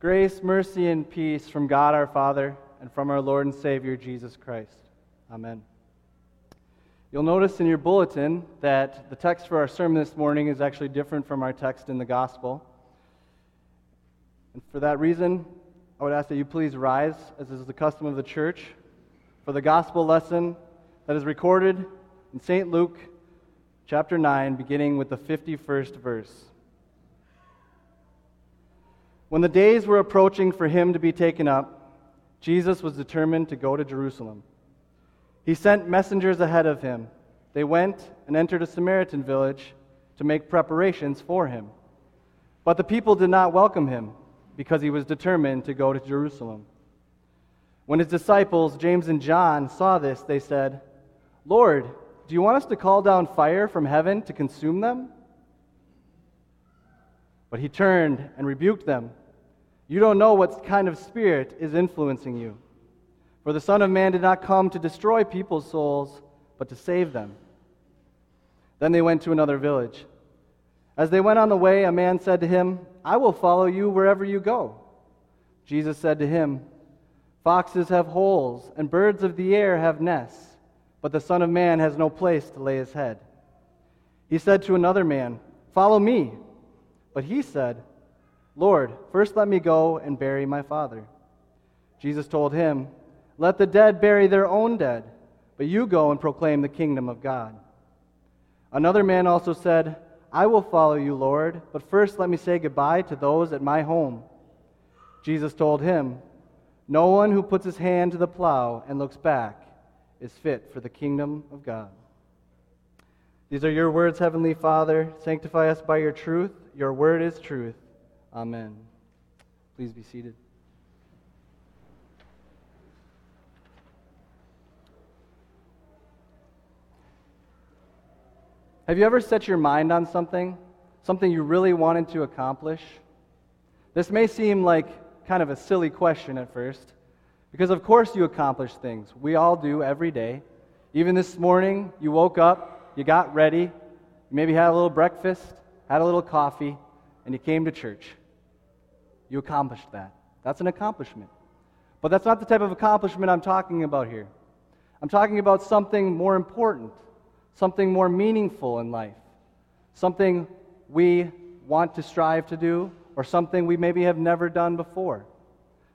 Grace, mercy, and peace from God our Father and from our Lord and Savior Jesus Christ. Amen. You'll notice in your bulletin that the text for our sermon this morning is actually different from our text in the Gospel. And for that reason, I would ask that you please rise, as is the custom of the church, for the Gospel lesson that is recorded in St. Luke chapter 9, beginning with the 51st verse. When the days were approaching for him to be taken up, Jesus was determined to go to Jerusalem. He sent messengers ahead of him. They went and entered a Samaritan village to make preparations for him. But the people did not welcome him because he was determined to go to Jerusalem. When his disciples, James and John, saw this, they said, Lord, do you want us to call down fire from heaven to consume them? But he turned and rebuked them. You don't know what kind of spirit is influencing you. For the Son of Man did not come to destroy people's souls, but to save them. Then they went to another village. As they went on the way, a man said to him, I will follow you wherever you go. Jesus said to him, Foxes have holes, and birds of the air have nests, but the Son of Man has no place to lay his head. He said to another man, Follow me. But he said, Lord, first let me go and bury my father. Jesus told him, Let the dead bury their own dead, but you go and proclaim the kingdom of God. Another man also said, I will follow you, Lord, but first let me say goodbye to those at my home. Jesus told him, No one who puts his hand to the plow and looks back is fit for the kingdom of God. These are your words, Heavenly Father. Sanctify us by your truth. Your word is truth. Amen. Please be seated. Have you ever set your mind on something, something you really wanted to accomplish? This may seem like kind of a silly question at first, because of course you accomplish things. We all do every day. Even this morning, you woke up, you got ready, you maybe had a little breakfast, had a little coffee, and you came to church. You accomplished that. That's an accomplishment. But that's not the type of accomplishment I'm talking about here. I'm talking about something more important, something more meaningful in life, something we want to strive to do, or something we maybe have never done before,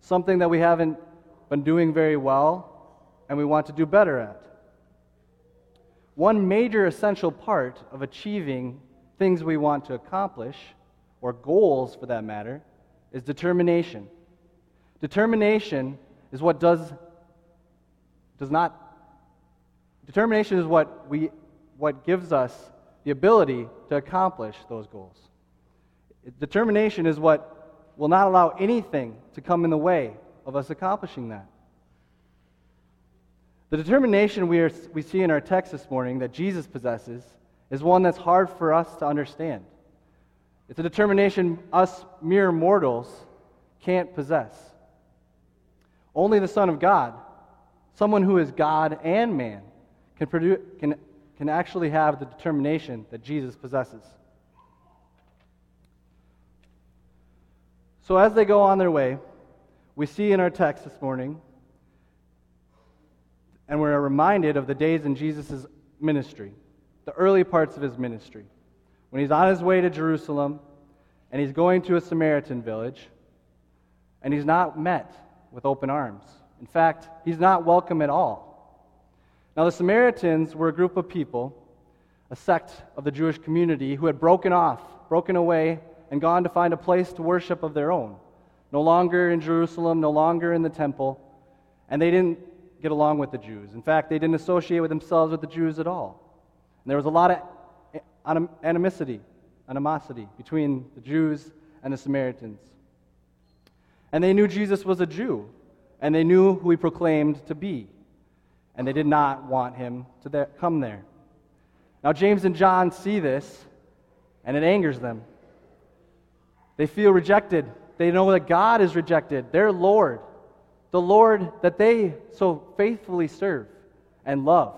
something that we haven't been doing very well and we want to do better at. One major essential part of achieving things we want to accomplish, or goals for that matter, is determination. Determination is what does, does not, determination is what, we, what gives us the ability to accomplish those goals. Determination is what will not allow anything to come in the way of us accomplishing that. The determination we, are, we see in our text this morning that Jesus possesses is one that's hard for us to understand. It's a determination us mere mortals can't possess. Only the Son of God, someone who is God and man, can, can, can actually have the determination that Jesus possesses. So, as they go on their way, we see in our text this morning, and we're reminded of the days in Jesus' ministry, the early parts of his ministry when he's on his way to Jerusalem and he's going to a Samaritan village and he's not met with open arms. In fact, he's not welcome at all. Now, the Samaritans were a group of people, a sect of the Jewish community, who had broken off, broken away, and gone to find a place to worship of their own. No longer in Jerusalem, no longer in the temple, and they didn't get along with the Jews. In fact, they didn't associate with themselves with the Jews at all. And there was a lot of animosity, animosity between the Jews and the Samaritans. And they knew Jesus was a Jew, and they knew who he proclaimed to be, and they did not want him to there, come there. Now, James and John see this, and it angers them. They feel rejected. They know that God is rejected, their Lord, the Lord that they so faithfully serve and love.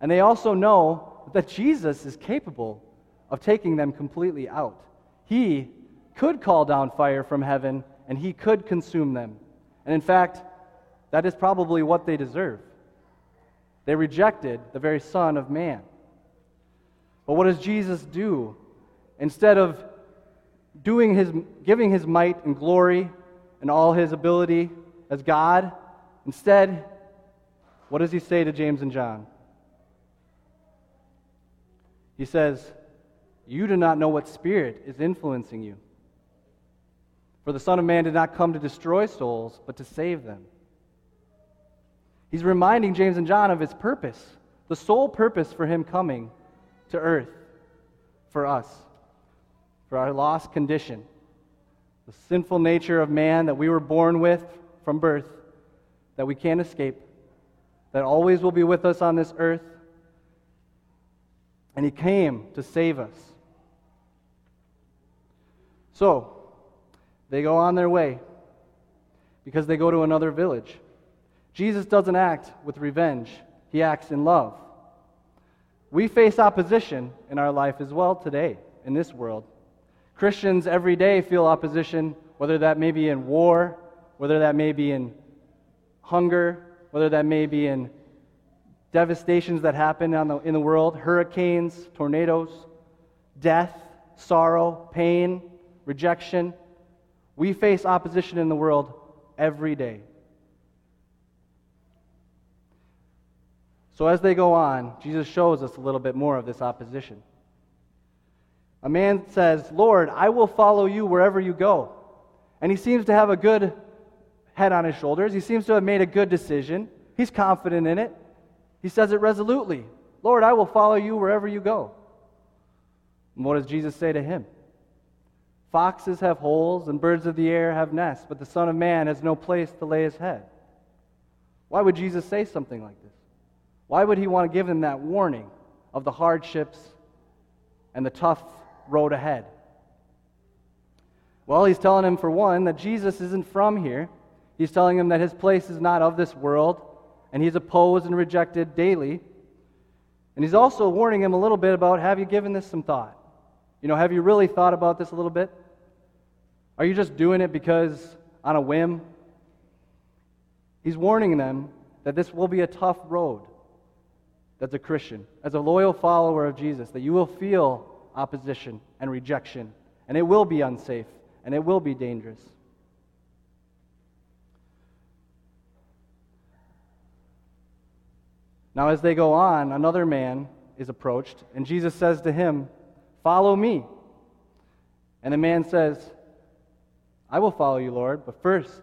And they also know that Jesus is capable of taking them completely out. He could call down fire from heaven and he could consume them. And in fact, that is probably what they deserve. They rejected the very Son of Man. But what does Jesus do? Instead of doing his, giving his might and glory and all his ability as God, instead, what does he say to James and John? He says, You do not know what spirit is influencing you. For the Son of Man did not come to destroy souls, but to save them. He's reminding James and John of his purpose, the sole purpose for him coming to earth for us, for our lost condition, the sinful nature of man that we were born with from birth, that we can't escape, that always will be with us on this earth. And he came to save us. So, they go on their way because they go to another village. Jesus doesn't act with revenge, he acts in love. We face opposition in our life as well today, in this world. Christians every day feel opposition, whether that may be in war, whether that may be in hunger, whether that may be in devastations that happen the, in the world hurricanes, tornadoes, death, sorrow, pain, rejection. We face opposition in the world every day. So as they go on, Jesus shows us a little bit more of this opposition. A man says, Lord, I will follow you wherever you go. And he seems to have a good head on his shoulders. He seems to have made a good decision. He's confident in it. He says it resolutely Lord, I will follow you wherever you go. And what does Jesus say to him? Foxes have holes and birds of the air have nests, but the Son of Man has no place to lay his head. Why would Jesus say something like this? Why would he want to give them that warning of the hardships and the tough road ahead? Well, he's telling him, for one, that Jesus isn't from here. He's telling him that his place is not of this world, and he's opposed and rejected daily. And he's also warning him a little bit about have you given this some thought? You know, have you really thought about this a little bit? Are you just doing it because on a whim? He's warning them that this will be a tough road as a Christian, as a loyal follower of Jesus, that you will feel opposition and rejection, and it will be unsafe, and it will be dangerous. Now, as they go on, another man is approached, and Jesus says to him, Follow me. And the man says, I will follow you, Lord, but first,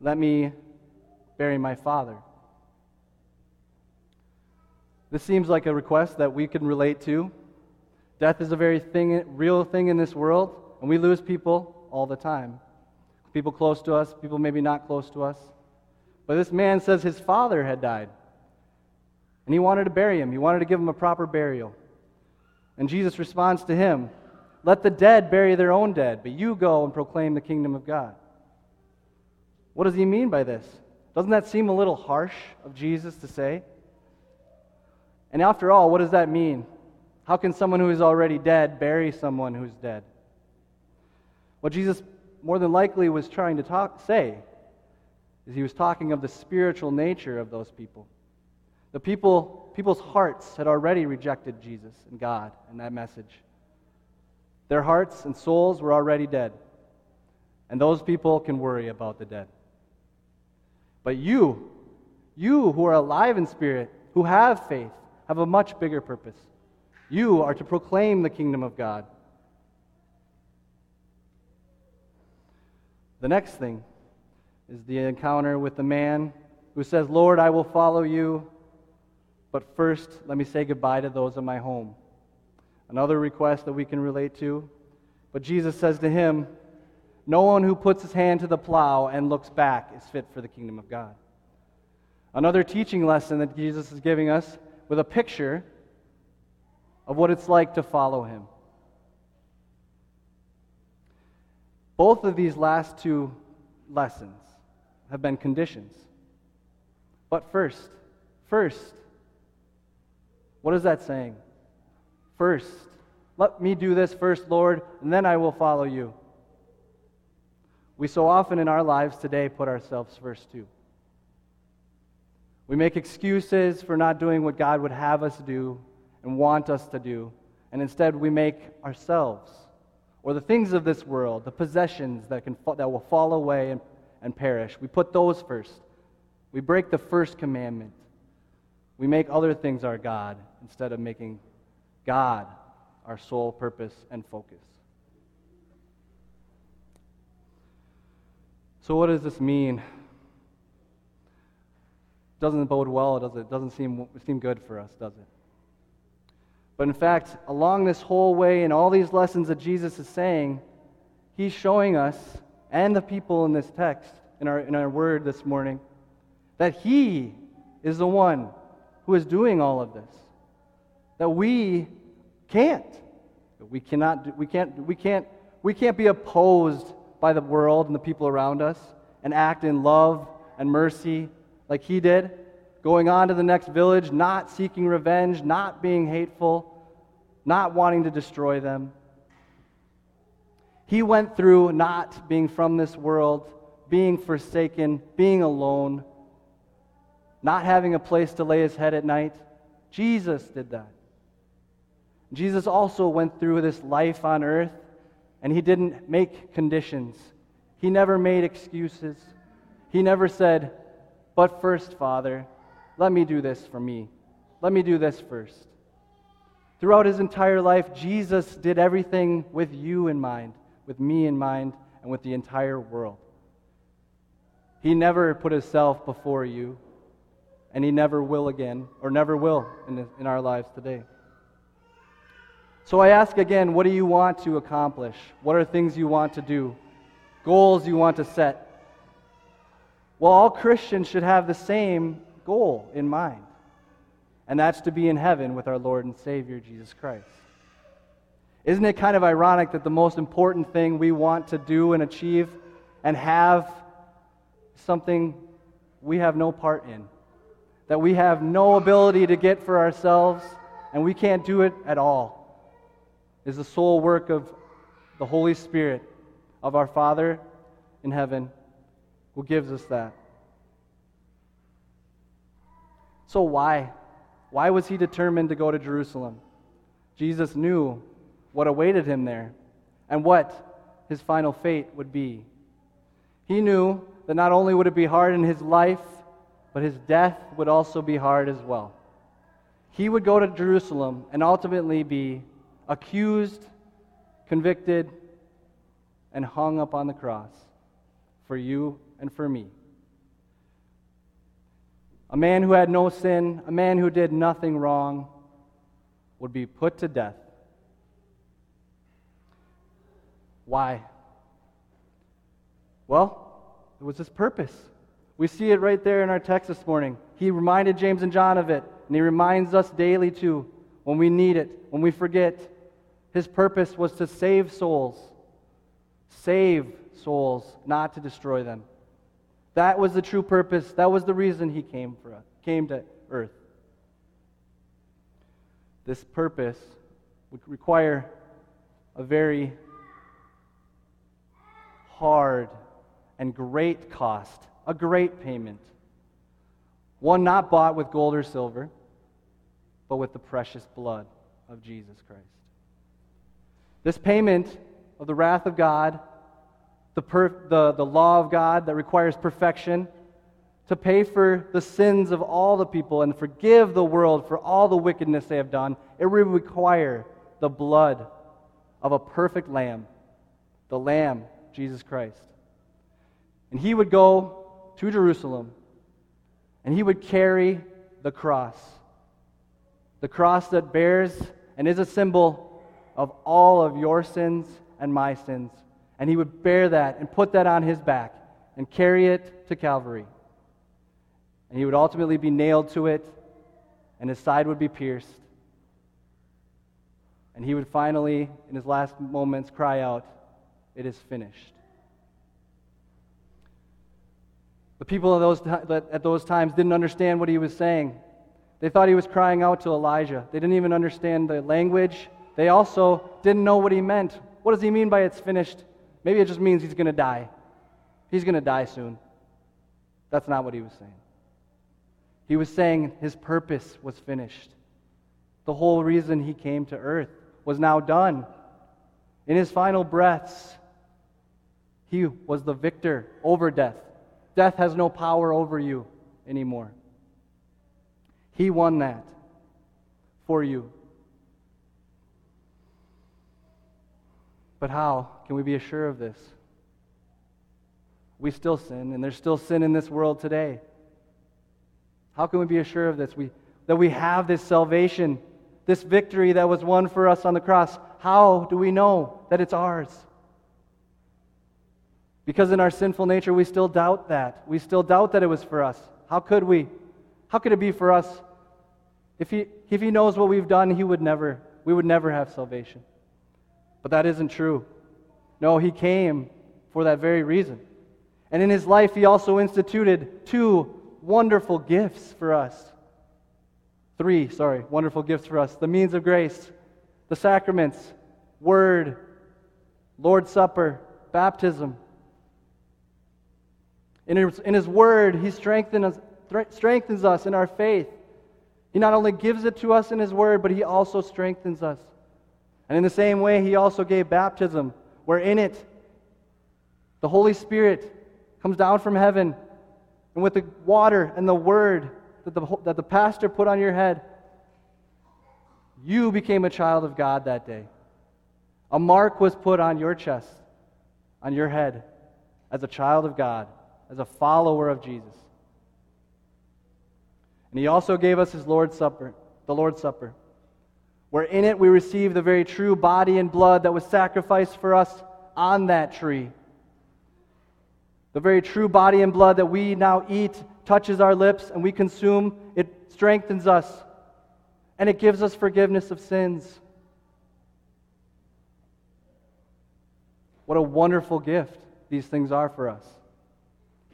let me bury my father. This seems like a request that we can relate to. Death is a very thing, real thing in this world, and we lose people all the time. People close to us, people maybe not close to us. But this man says his father had died, and he wanted to bury him. He wanted to give him a proper burial. And Jesus responds to him, Let the dead bury their own dead, but you go and proclaim the kingdom of God. What does he mean by this? Doesn't that seem a little harsh of Jesus to say? And after all, what does that mean? How can someone who is already dead bury someone who's dead? What Jesus more than likely was trying to talk, say is he was talking of the spiritual nature of those people. The people, people's hearts had already rejected Jesus and God and that message. Their hearts and souls were already dead. And those people can worry about the dead. But you, you who are alive in spirit, who have faith, have a much bigger purpose. You are to proclaim the kingdom of God. The next thing is the encounter with the man who says, Lord, I will follow you, but first let me say goodbye to those in my home. Another request that we can relate to. But Jesus says to him, No one who puts his hand to the plow and looks back is fit for the kingdom of God. Another teaching lesson that Jesus is giving us with a picture of what it's like to follow him. Both of these last two lessons have been conditions. But first, first, what is that saying? First, let me do this first, Lord, and then I will follow you. we so often in our lives today put ourselves first too. We make excuses for not doing what God would have us do and want us to do, and instead we make ourselves or the things of this world, the possessions that, can, that will fall away and, and perish, we put those first. We break the first commandment. We make other things our God instead of making God our sole purpose and focus. So, what does this mean? Doesn't bode well, does it? Doesn't seem, seem good for us, does it? But in fact, along this whole way and all these lessons that Jesus is saying, he's showing us and the people in this text, in our, in our word this morning, that he is the one who is doing all of this. That we can't. We cannot, we can't, we can't, we can't be opposed by the world and the people around us and act in love and mercy like he did, going on to the next village, not seeking revenge, not being hateful, not wanting to destroy them. He went through not being from this world, being forsaken, being alone, not having a place to lay his head at night. Jesus did that. Jesus also went through this life on earth, and he didn't make conditions. He never made excuses. He never said, But first, Father, let me do this for me. Let me do this first. Throughout his entire life, Jesus did everything with you in mind, with me in mind, and with the entire world. He never put himself before you, and he never will again, or never will in, in our lives today. So I ask again, what do you want to accomplish? What are things you want to do? Goals you want to set? Well, all Christians should have the same goal in mind, and that's to be in heaven with our Lord and Savior, Jesus Christ. Isn't it kind of ironic that the most important thing we want to do and achieve and have something we have no part in? That we have no ability to get for ourselves, and we can't do it at all is the sole work of the Holy Spirit, of our Father in heaven, who gives us that. So, why? Why was he determined to go to Jerusalem? Jesus knew what awaited him there and what his final fate would be. He knew that not only would it be hard in his life, but his death would also be hard as well. He would go to Jerusalem and ultimately be accused, convicted, and hung up on the cross for you and for me. A man who had no sin, a man who did nothing wrong, would be put to death. Why? Well, it was his purpose. We see it right there in our text this morning. He reminded James and John of it, and he reminds us daily too when we need it, when we forget. His purpose was to save souls. Save souls, not to destroy them. That was the true purpose. That was the reason he came for us, came to earth. This purpose would require a very hard and great cost, a great payment. One not bought with gold or silver, but with the precious blood of Jesus Christ. This payment of the wrath of God, the, per, the, the law of God that requires perfection, to pay for the sins of all the people and forgive the world for all the wickedness they have done, it would require the blood of a perfect lamb, the Lamb, Jesus Christ. And he would go to Jerusalem and he would carry the cross. The cross that bears and is a symbol of all of your sins and my sins. And he would bear that and put that on his back and carry it to Calvary. And he would ultimately be nailed to it, and his side would be pierced. And he would finally, in his last moments, cry out, It is finished. The people those, at those times didn't understand what he was saying. They thought he was crying out to Elijah. They didn't even understand the language they also didn't know what he meant. What does he mean by it's finished? Maybe it just means he's going to die. he's going to die soon. That's not what he was saying. He was saying his purpose was finished. The whole reason he came to earth was now done. In his final breaths, he was the victor over death. Death has no power over you anymore. He won that for you. But how can we be assured of this? We still sin, and there's still sin in this world today. How can we be assured of this? We, that we have this salvation, this victory that was won for us on the cross. How do we know that it's ours? Because in our sinful nature, we still doubt that. We still doubt that it was for us. How could we? How could it be for us? If he, if he knows what we've done, he would never, we would never have salvation. But that isn't true. No, he came for that very reason. And in his life, he also instituted two wonderful gifts for us. Three, sorry, wonderful gifts for us the means of grace, the sacraments, word, Lord's Supper, baptism. In his, in his word, he strengthens us, strengthens us in our faith. He not only gives it to us in his word, but he also strengthens us. And in the same way, he also gave baptism, where in it, the Holy Spirit comes down from heaven, and with the water and the word that the, that the pastor put on your head, you became a child of God that day. A mark was put on your chest, on your head, as a child of God as a follower of Jesus. And he also gave us his Lord's Supper, the Lord's Supper, where in it we receive the very true body and blood that was sacrificed for us on that tree. The very true body and blood that we now eat touches our lips and we consume, it strengthens us, and it gives us forgiveness of sins. What a wonderful gift these things are for us.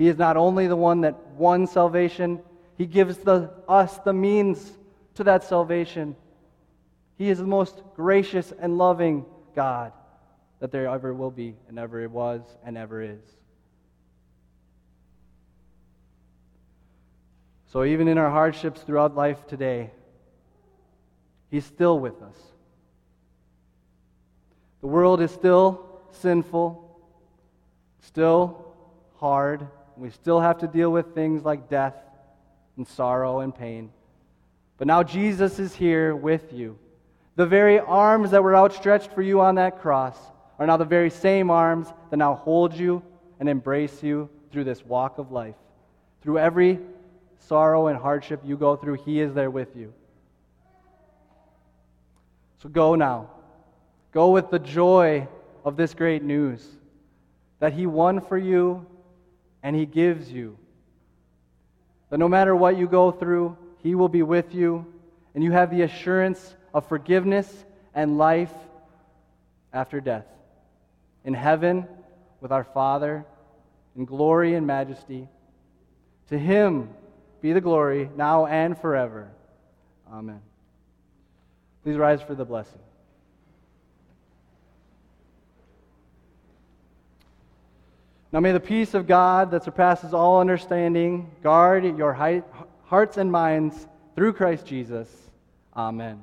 He is not only the one that won salvation, He gives the, us the means to that salvation. He is the most gracious and loving God that there ever will be, and ever was, and ever is. So, even in our hardships throughout life today, He's still with us. The world is still sinful, still hard, we still have to deal with things like death and sorrow and pain. But now Jesus is here with you. The very arms that were outstretched for you on that cross are now the very same arms that now hold you and embrace you through this walk of life. Through every sorrow and hardship you go through, He is there with you. So go now. Go with the joy of this great news that He won for you and He gives you. That no matter what you go through, He will be with you, and you have the assurance of forgiveness and life after death. In heaven, with our Father, in glory and majesty. To Him be the glory, now and forever. Amen. Please rise for the blessing. Now may the peace of God that surpasses all understanding guard your hearts and minds through Christ Jesus. Amen.